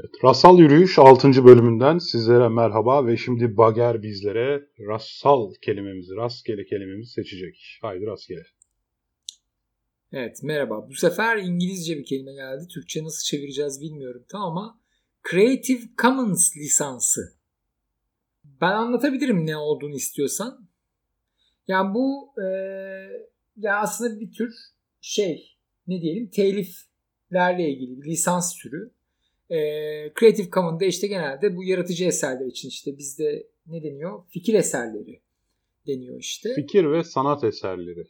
Evet, Rasal Yürüyüş 6. bölümünden sizlere merhaba ve şimdi Bager bizlere rasal kelimemizi, rastgele kelimemizi seçecek. Haydi rastgele. Evet merhaba. Bu sefer İngilizce bir kelime geldi. Türkçe nasıl çevireceğiz bilmiyorum tam ama Creative Commons lisansı. Ben anlatabilirim ne olduğunu istiyorsan. Yani bu e, ya aslında bir tür şey ne diyelim teliflerle ilgili bir lisans türü. E, Creative Commons'da işte genelde bu yaratıcı eserler için işte bizde ne deniyor? Fikir eserleri deniyor işte. Fikir ve sanat eserleri.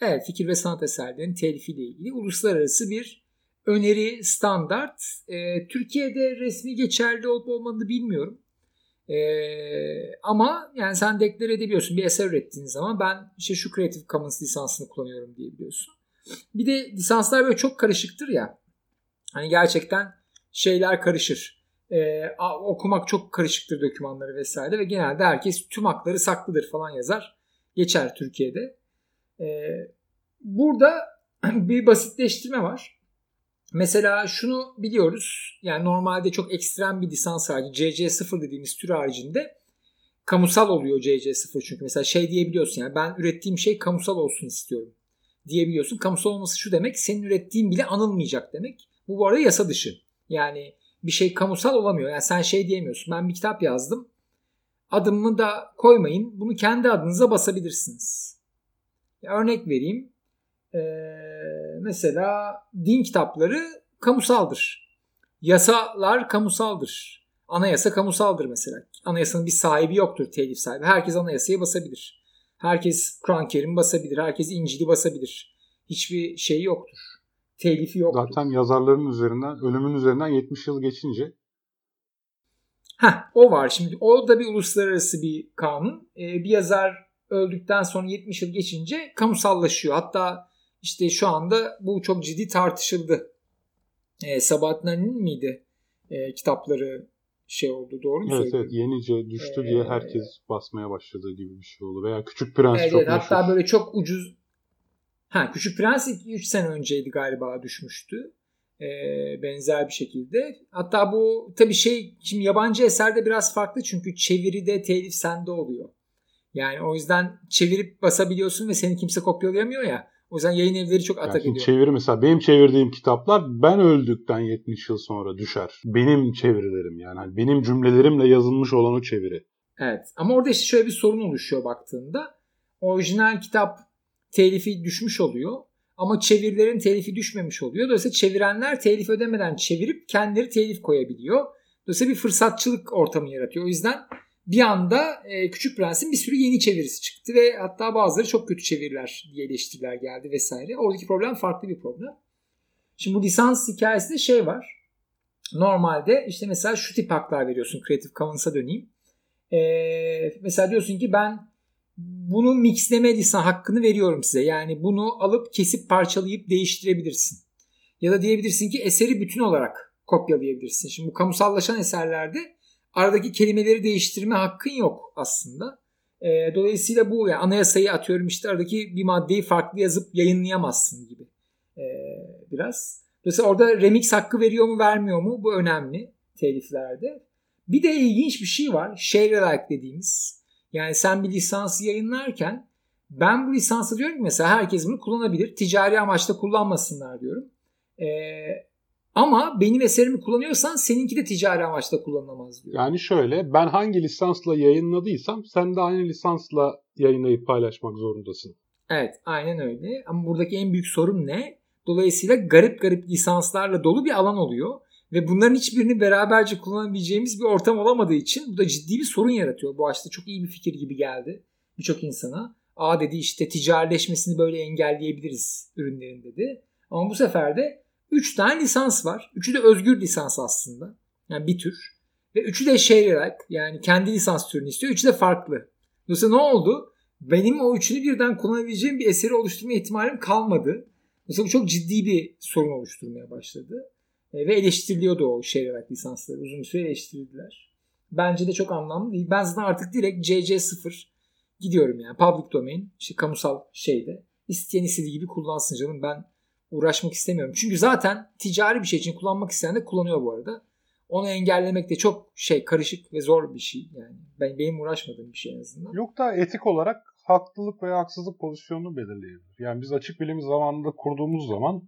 Evet, fikir ve sanat eserlerinin telifiyle ilgili uluslararası bir öneri, standart. E, Türkiye'de resmi geçerli olup olmadığını bilmiyorum. E, ama yani sen deklare edebiliyorsun bir eser ürettiğin zaman ben işte şu Creative Commons lisansını kullanıyorum diyebiliyorsun. Bir de lisanslar böyle çok karışıktır ya. Hani gerçekten şeyler karışır. E, okumak çok karışıktır dokümanları vesaire ve genelde herkes tüm hakları saklıdır falan yazar. Geçer Türkiye'de. E, burada bir basitleştirme var. Mesela şunu biliyoruz. Yani normalde çok ekstrem bir lisans harici CC0 dediğimiz tür haricinde kamusal oluyor CC0 çünkü mesela şey diyebiliyorsun yani ben ürettiğim şey kamusal olsun istiyorum diyebiliyorsun. Kamusal olması şu demek senin ürettiğin bile anılmayacak demek. Bu bu arada yasa dışı. Yani bir şey kamusal olamıyor. Yani sen şey diyemiyorsun. Ben bir kitap yazdım. Adımı da koymayın. Bunu kendi adınıza basabilirsiniz. Örnek vereyim. Ee, mesela din kitapları kamusaldır. Yasalar kamusaldır. Anayasa kamusaldır mesela. Anayasanın bir sahibi yoktur telif sahibi. Herkes anayasaya basabilir. Herkes Kur'an-ı Kerim basabilir. Herkes İncil'i basabilir. Hiçbir şey yoktur telifi yoktu. Zaten yazarların üzerinden, ölümün üzerinden 70 yıl geçince. Ha, o var şimdi. O da bir uluslararası bir kanun. Ee, bir yazar öldükten sonra 70 yıl geçince kamusallaşıyor. Hatta işte şu anda bu çok ciddi tartışıldı. Ee, Sabahattin Ali'nin miydi ee, kitapları şey oldu doğru mu evet, söylüyorum? Evet yenice düştü ee, diye herkes basmaya başladığı gibi bir şey oldu. Veya Küçük Prens evet, çok evet, meşhur. Hatta böyle çok ucuz Ha Küçük Prens 2-3 sene önceydi galiba düşmüştü. Ee, benzer bir şekilde. Hatta bu tabii şey şimdi yabancı eserde biraz farklı çünkü çeviride telif sende oluyor. Yani o yüzden çevirip basabiliyorsun ve seni kimse kopyalayamıyor ya. O yüzden yayın evleri çok atak yani ediyor. Çeviri mesela benim çevirdiğim kitaplar ben öldükten 70 yıl sonra düşer. Benim çevirilerim yani. Hani benim cümlelerimle yazılmış olan o çeviri. Evet ama orada işte şöyle bir sorun oluşuyor baktığında. Orijinal kitap telifi düşmüş oluyor. Ama çevirilerin telifi düşmemiş oluyor. Dolayısıyla çevirenler telif ödemeden çevirip kendileri telif koyabiliyor. Dolayısıyla bir fırsatçılık ortamı yaratıyor. O yüzden bir anda e, Küçük Prens'in bir sürü yeni çevirisi çıktı ve hatta bazıları çok kötü çeviriler diye eleştiriler geldi vesaire. Oradaki problem farklı bir problem. Şimdi bu lisans hikayesinde şey var. Normalde işte mesela şu tip haklar veriyorsun Creative Commons'a döneyim. Ee, mesela diyorsun ki ben bunu mixleme lisan hakkını veriyorum size. Yani bunu alıp kesip parçalayıp değiştirebilirsin. Ya da diyebilirsin ki eseri bütün olarak kopyalayabilirsin. Şimdi bu kamusallaşan eserlerde aradaki kelimeleri değiştirme hakkın yok aslında. E, dolayısıyla bu yani anayasayı atıyorum işte aradaki bir maddeyi farklı yazıp yayınlayamazsın gibi e, biraz. Dolayısıyla orada remix hakkı veriyor mu vermiyor mu bu önemli teliflerde. Bir de ilginç bir şey var. Share alike dediğimiz yani sen bir lisansı yayınlarken ben bu lisansı diyorum ki mesela herkes bunu kullanabilir. Ticari amaçla kullanmasınlar diyorum. Ee, ama benim eserimi kullanıyorsan seninki de ticari amaçla kullanılamaz diyor. Yani şöyle ben hangi lisansla yayınladıysam sen de aynı lisansla yayınlayıp paylaşmak zorundasın. Evet aynen öyle. Ama buradaki en büyük sorun ne? Dolayısıyla garip garip lisanslarla dolu bir alan oluyor. Ve bunların hiçbirini beraberce kullanabileceğimiz bir ortam olamadığı için bu da ciddi bir sorun yaratıyor. Bu aslında çok iyi bir fikir gibi geldi birçok insana. A dedi işte ticarileşmesini böyle engelleyebiliriz ürünlerin dedi. Ama bu sefer de 3 tane lisans var. Üçü de özgür lisans aslında. Yani bir tür. Ve üçü de share yani kendi lisans türünü istiyor. Üçü de farklı. Dolayısıyla ne oldu? Benim o üçünü birden kullanabileceğim bir eseri oluşturma ihtimalim kalmadı. Mesela bu çok ciddi bir sorun oluşturmaya başladı. E, ve eleştiriliyordu o şehir lisansları. Uzun süre eleştirildiler. Bence de çok anlamlı değil. Ben zaten artık direkt CC0 gidiyorum yani. Public domain, işte kamusal şeyde. İsteyen istediği gibi kullansın canım. Ben uğraşmak istemiyorum. Çünkü zaten ticari bir şey için kullanmak isteyen de kullanıyor bu arada. Onu engellemek de çok şey karışık ve zor bir şey yani. Ben benim uğraşmadığım bir şey en azından. Yok da etik olarak haklılık veya haksızlık pozisyonunu belirleyebilir. Yani biz açık bilim zamanında kurduğumuz zaman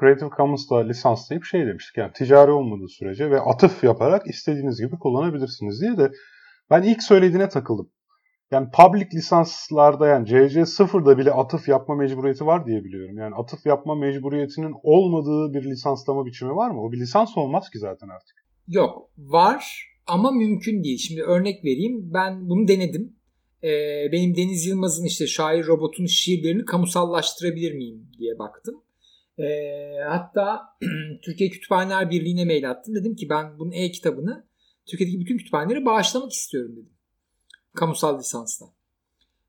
Creative Commons'ta lisanslayıp şey demiştik yani ticari olmadığı sürece ve atıf yaparak istediğiniz gibi kullanabilirsiniz diye de ben ilk söylediğine takıldım. Yani public lisanslarda yani CC0'da bile atıf yapma mecburiyeti var diye biliyorum. Yani atıf yapma mecburiyetinin olmadığı bir lisanslama biçimi var mı? O bir lisans olmaz ki zaten artık. Yok var ama mümkün değil. Şimdi örnek vereyim. Ben bunu denedim. Ee, benim Deniz Yılmaz'ın işte şair robotun şiirlerini kamusallaştırabilir miyim diye baktım. Ee, hatta Türkiye Kütüphaneler Birliği'ne mail attım. Dedim ki ben bunun e-kitabını Türkiye'deki bütün kütüphanelere bağışlamak istiyorum dedim. Kamusal lisansla.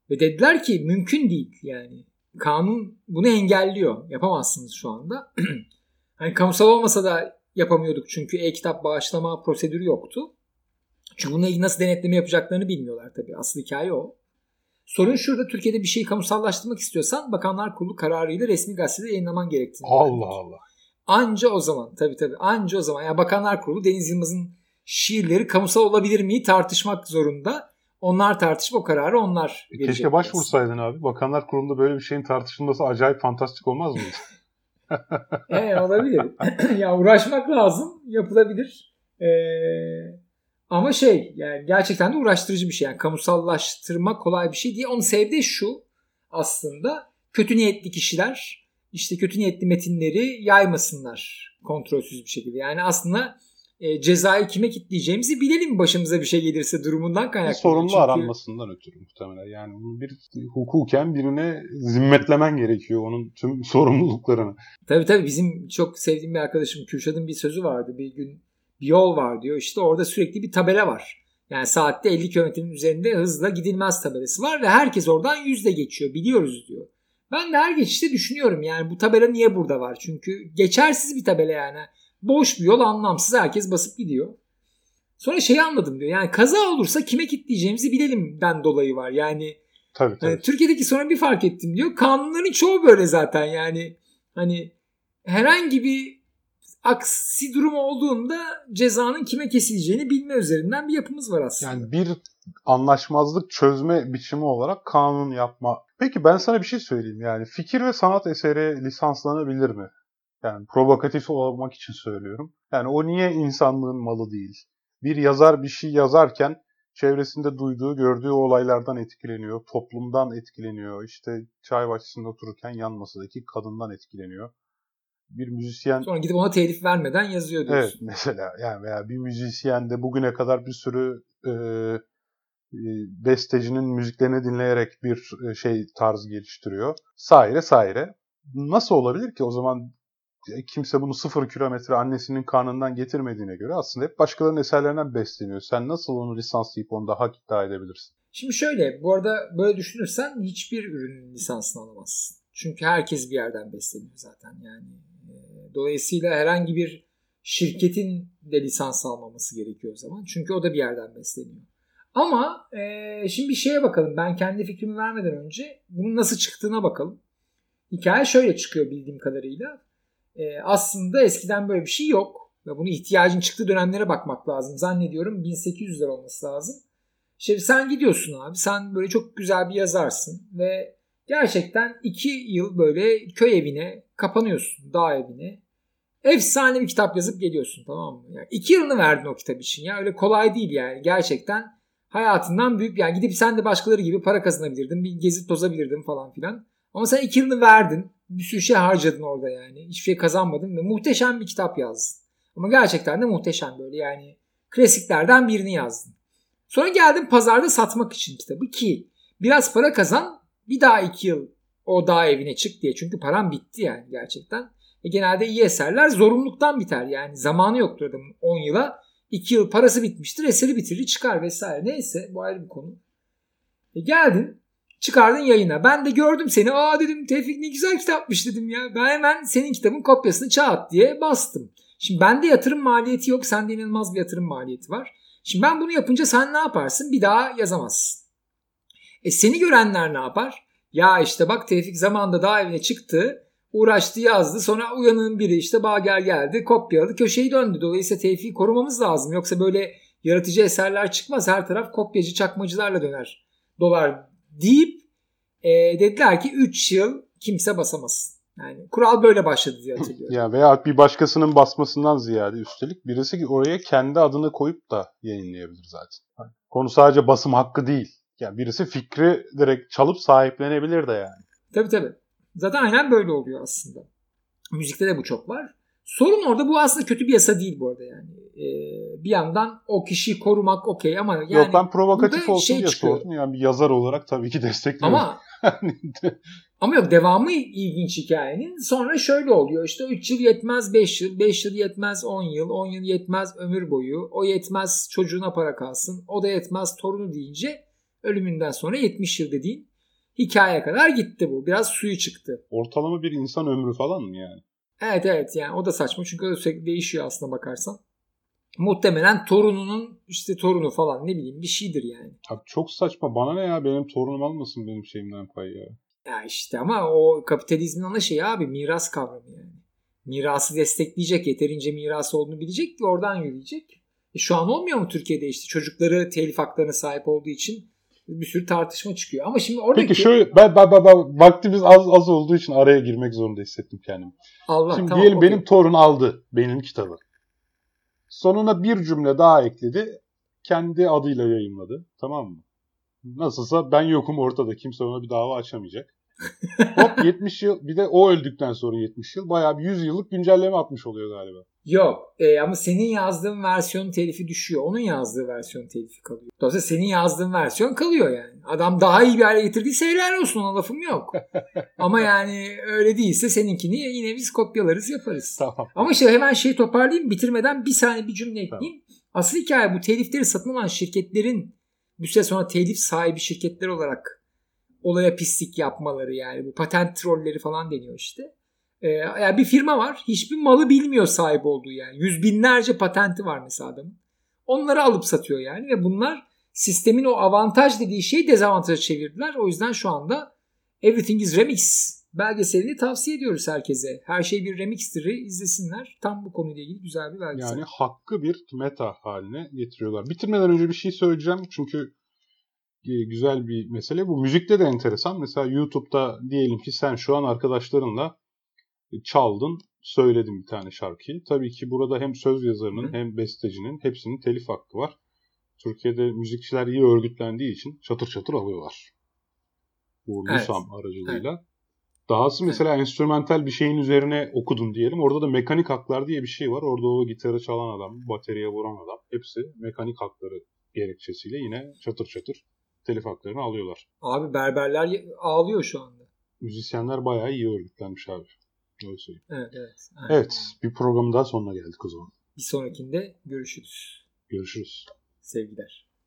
Ve dediler ki mümkün değil yani. Kanun bunu engelliyor. Yapamazsınız şu anda. hani kamusal olmasa da yapamıyorduk çünkü e-kitap bağışlama prosedürü yoktu. Çünkü bununla ilgili nasıl denetleme yapacaklarını bilmiyorlar tabii. Asıl hikaye o. Sorun şurada Türkiye'de bir şeyi kamusallaştırmak istiyorsan Bakanlar Kurulu kararıyla resmi gazetede yayınlaman gerektiğini. Allah Allah. Anca o zaman tabii tabii anca o zaman. Yani Bakanlar Kurulu Deniz Yılmaz'ın şiirleri kamusal olabilir mi tartışmak zorunda. Onlar tartışıp o kararı onlar e Keşke başvursaydın abi. Bakanlar Kurulu'nda böyle bir şeyin tartışılması acayip fantastik olmaz mıydı? evet olabilir. ya uğraşmak lazım. Yapılabilir. Ee, ama şey yani gerçekten de uğraştırıcı bir şey. Yani kamusallaştırma kolay bir şey diye. Onun sebebi de şu aslında kötü niyetli kişiler işte kötü niyetli metinleri yaymasınlar kontrolsüz bir şekilde. Yani aslında e, cezayı kime kitleyeceğimizi bilelim başımıza bir şey gelirse durumundan kaynaklı. Sorumlu Çünkü... aranmasından ötürü muhtemelen. Yani bunu bir hukuken birine zimmetlemen gerekiyor onun tüm sorumluluklarını. Tabii tabii bizim çok sevdiğim bir arkadaşım Kürşat'ın bir sözü vardı. Bir gün bir yol var diyor. İşte orada sürekli bir tabela var. Yani saatte 50 kilometrenin üzerinde hızla gidilmez tabelası var ve herkes oradan yüzde geçiyor biliyoruz diyor. Ben de her geçişte düşünüyorum yani bu tabela niye burada var? Çünkü geçersiz bir tabela yani. Boş bir yol anlamsız herkes basıp gidiyor. Sonra şeyi anladım diyor. Yani kaza olursa kime kitleyeceğimizi bilelimden dolayı var. Yani tabii, tabii. Yani Türkiye'deki sonra bir fark ettim diyor. Kanunların çoğu böyle zaten yani. Hani herhangi bir aksi durum olduğunda cezanın kime kesileceğini bilme üzerinden bir yapımız var aslında. Yani bir anlaşmazlık çözme biçimi olarak kanun yapma. Peki ben sana bir şey söyleyeyim yani fikir ve sanat eseri lisanslanabilir mi? Yani provokatif olmak için söylüyorum. Yani o niye insanlığın malı değil? Bir yazar bir şey yazarken çevresinde duyduğu, gördüğü olaylardan etkileniyor, toplumdan etkileniyor, işte çay bahçesinde otururken yan masadaki kadından etkileniyor bir müzisyen... Sonra gidip ona telif vermeden yazıyor diyorsun. Evet mesela yani veya bir müzisyen de bugüne kadar bir sürü e, e bestecinin müziklerini dinleyerek bir e, şey tarz geliştiriyor. Saire saire. Nasıl olabilir ki o zaman e, kimse bunu sıfır kilometre annesinin karnından getirmediğine göre aslında hep başkalarının eserlerinden besleniyor. Sen nasıl onu lisanslayıp onu da hak iddia edebilirsin? Şimdi şöyle bu arada böyle düşünürsen hiçbir ürünün lisansını alamazsın. Çünkü herkes bir yerden besleniyor zaten yani Dolayısıyla herhangi bir şirketin de lisans almaması gerekiyor o zaman. Çünkü o da bir yerden besleniyor. Ama e, şimdi bir şeye bakalım. Ben kendi fikrimi vermeden önce bunun nasıl çıktığına bakalım. Hikaye şöyle çıkıyor bildiğim kadarıyla. E, aslında eskiden böyle bir şey yok. Ve bunu ihtiyacın çıktığı dönemlere bakmak lazım. Zannediyorum 1800'ler olması lazım. Şimdi sen gidiyorsun abi. Sen böyle çok güzel bir yazarsın. Ve gerçekten iki yıl böyle köy evine kapanıyorsun. Dağ evine. Efsane bir kitap yazıp geliyorsun tamam mı? Yani iki yılını verdin o kitap için ya. Öyle kolay değil yani. Gerçekten hayatından büyük yani gidip sen de başkaları gibi para kazanabilirdin. Bir gezip tozabilirdin falan filan. Ama sen iki yılını verdin. Bir sürü şey harcadın orada yani. Hiçbir şey kazanmadın ve muhteşem bir kitap yazdın. Ama gerçekten de muhteşem böyle yani. Klasiklerden birini yazdın. Sonra geldin pazarda satmak için kitabı ki biraz para kazan bir daha iki yıl o dağ evine çık diye. Çünkü param bitti yani gerçekten. E genelde iyi eserler zorunluluktan biter. Yani zamanı yoktur adamın 10 yıla. 2 yıl parası bitmiştir. Eseri bitirir çıkar vesaire. Neyse bu ayrı bir konu. E geldin çıkardın yayına. Ben de gördüm seni. Aa dedim Tevfik ne güzel kitapmış dedim ya. Ben hemen senin kitabın kopyasını çağat diye bastım. Şimdi bende yatırım maliyeti yok. Sende inanılmaz bir yatırım maliyeti var. Şimdi ben bunu yapınca sen ne yaparsın? Bir daha yazamazsın. E seni görenler ne yapar? Ya işte bak Tevfik zamanında daha evine çıktı. uğraştı yazdı. Sonra uyanığın biri işte Bager geldi kopyaladı köşeyi döndü. Dolayısıyla tevfiyi korumamız lazım. Yoksa böyle yaratıcı eserler çıkmaz. Her taraf kopyacı çakmacılarla döner. Dolar deyip e, dediler ki 3 yıl kimse basamaz. Yani kural böyle başladı diye hatırlıyorum. ya veya bir başkasının basmasından ziyade üstelik birisi ki oraya kendi adını koyup da yayınlayabilir zaten. Konu sadece basım hakkı değil. Yani birisi fikri direkt çalıp sahiplenebilir de yani. Tabii tabii. Zaten aynen böyle oluyor aslında. Müzikte de bu çok var. Sorun orada bu aslında kötü bir yasa değil bu arada yani. Ee, bir yandan o kişiyi korumak okey ama yani Yok ben provokatif olsun şey diye çıkıyor. sordum. Yani bir yazar olarak tabii ki destekliyorum. ama ama yok devamı ilginç hikayenin. Sonra şöyle oluyor işte 3 yıl yetmez 5 yıl, 5 yıl yetmez 10 yıl, 10 yıl yetmez ömür boyu, o yetmez çocuğuna para kalsın, o da yetmez torunu deyince ölümünden sonra 70 yıl dediğin hikaye kadar gitti bu. Biraz suyu çıktı. Ortalama bir insan ömrü falan mı yani? Evet evet yani o da saçma çünkü o da sürekli değişiyor aslında bakarsan. Muhtemelen torununun işte torunu falan ne bileyim bir şeydir yani. Abi çok saçma. Bana ne ya benim torunum almasın benim şeyimden pay ya. Ya işte ama o kapitalizmin ana şeyi abi miras kavramı yani. Mirası destekleyecek, yeterince mirası olduğunu bilecek ki oradan yürüyecek. E şu an olmuyor mu Türkiye'de işte çocukları telif haklarına sahip olduğu için bir sürü tartışma çıkıyor. Ama şimdi oradaki... Peki şöyle ben, ben, ben, ben vaktimiz az az olduğu için araya girmek zorunda hissettim kendimi. Allah, Şimdi tamam, diyelim okey. benim torun aldı benim kitabı. Sonuna bir cümle daha ekledi. Kendi adıyla yayınladı. Tamam mı? Nasılsa ben yokum ortada. Kimse ona bir dava açamayacak. Hop 70 yıl bir de o öldükten sonra 70 yıl bayağı bir 100 yıllık güncelleme atmış oluyor galiba. Yok e, ama senin yazdığın versiyon telifi düşüyor. Onun yazdığı versiyon telifi kalıyor. Dolayısıyla senin yazdığın versiyon kalıyor yani. Adam daha iyi bir hale getirdiyse helal olsun ona lafım yok. ama yani öyle değilse seninkini yine biz kopyalarız yaparız. Tamam. Ama işte hemen şeyi toparlayayım bitirmeden bir saniye bir cümle ekleyeyim. Asıl hikaye bu telifleri satın alan şirketlerin bir süre sonra telif sahibi şirketler olarak olaya pislik yapmaları yani bu patent trolleri falan deniyor işte. Ee, yani bir firma var hiçbir malı bilmiyor sahip olduğu yani. Yüz binlerce patenti var mesela adamın. Onları alıp satıyor yani ve bunlar sistemin o avantaj dediği şeyi dezavantaja çevirdiler. O yüzden şu anda Everything is Remix belgeselini tavsiye ediyoruz herkese. Her şey bir remixtir izlesinler. Tam bu konuyla ilgili güzel bir belgesel. Yani hakkı bir meta haline getiriyorlar. Bitirmeden önce bir şey söyleyeceğim çünkü e, güzel bir mesele. Bu müzikte de enteresan. Mesela YouTube'da diyelim ki sen şu an arkadaşlarınla e, çaldın, söyledin bir tane şarkıyı. Tabii ki burada hem söz yazarının Hı. hem bestecinin hepsinin telif hakkı var. Türkiye'de müzikçiler iyi örgütlendiği için çatır çatır alıyorlar. Bu Evet. Lusam aracılığıyla. Dahası mesela enstrümantal bir şeyin üzerine okudun diyelim. Orada da mekanik haklar diye bir şey var. Orada o gitarı çalan adam, bateriye vuran adam hepsi mekanik hakları gerekçesiyle yine çatır çatır telif haklarını alıyorlar. Abi berberler ağlıyor şu anda. Müzisyenler bayağı iyi örgütlenmiş abi. Öyle söyleyeyim. Evet evet. Aynen. Evet bir programın daha sonuna geldik o zaman. Bir sonrakinde görüşürüz. Görüşürüz. Sevgiler.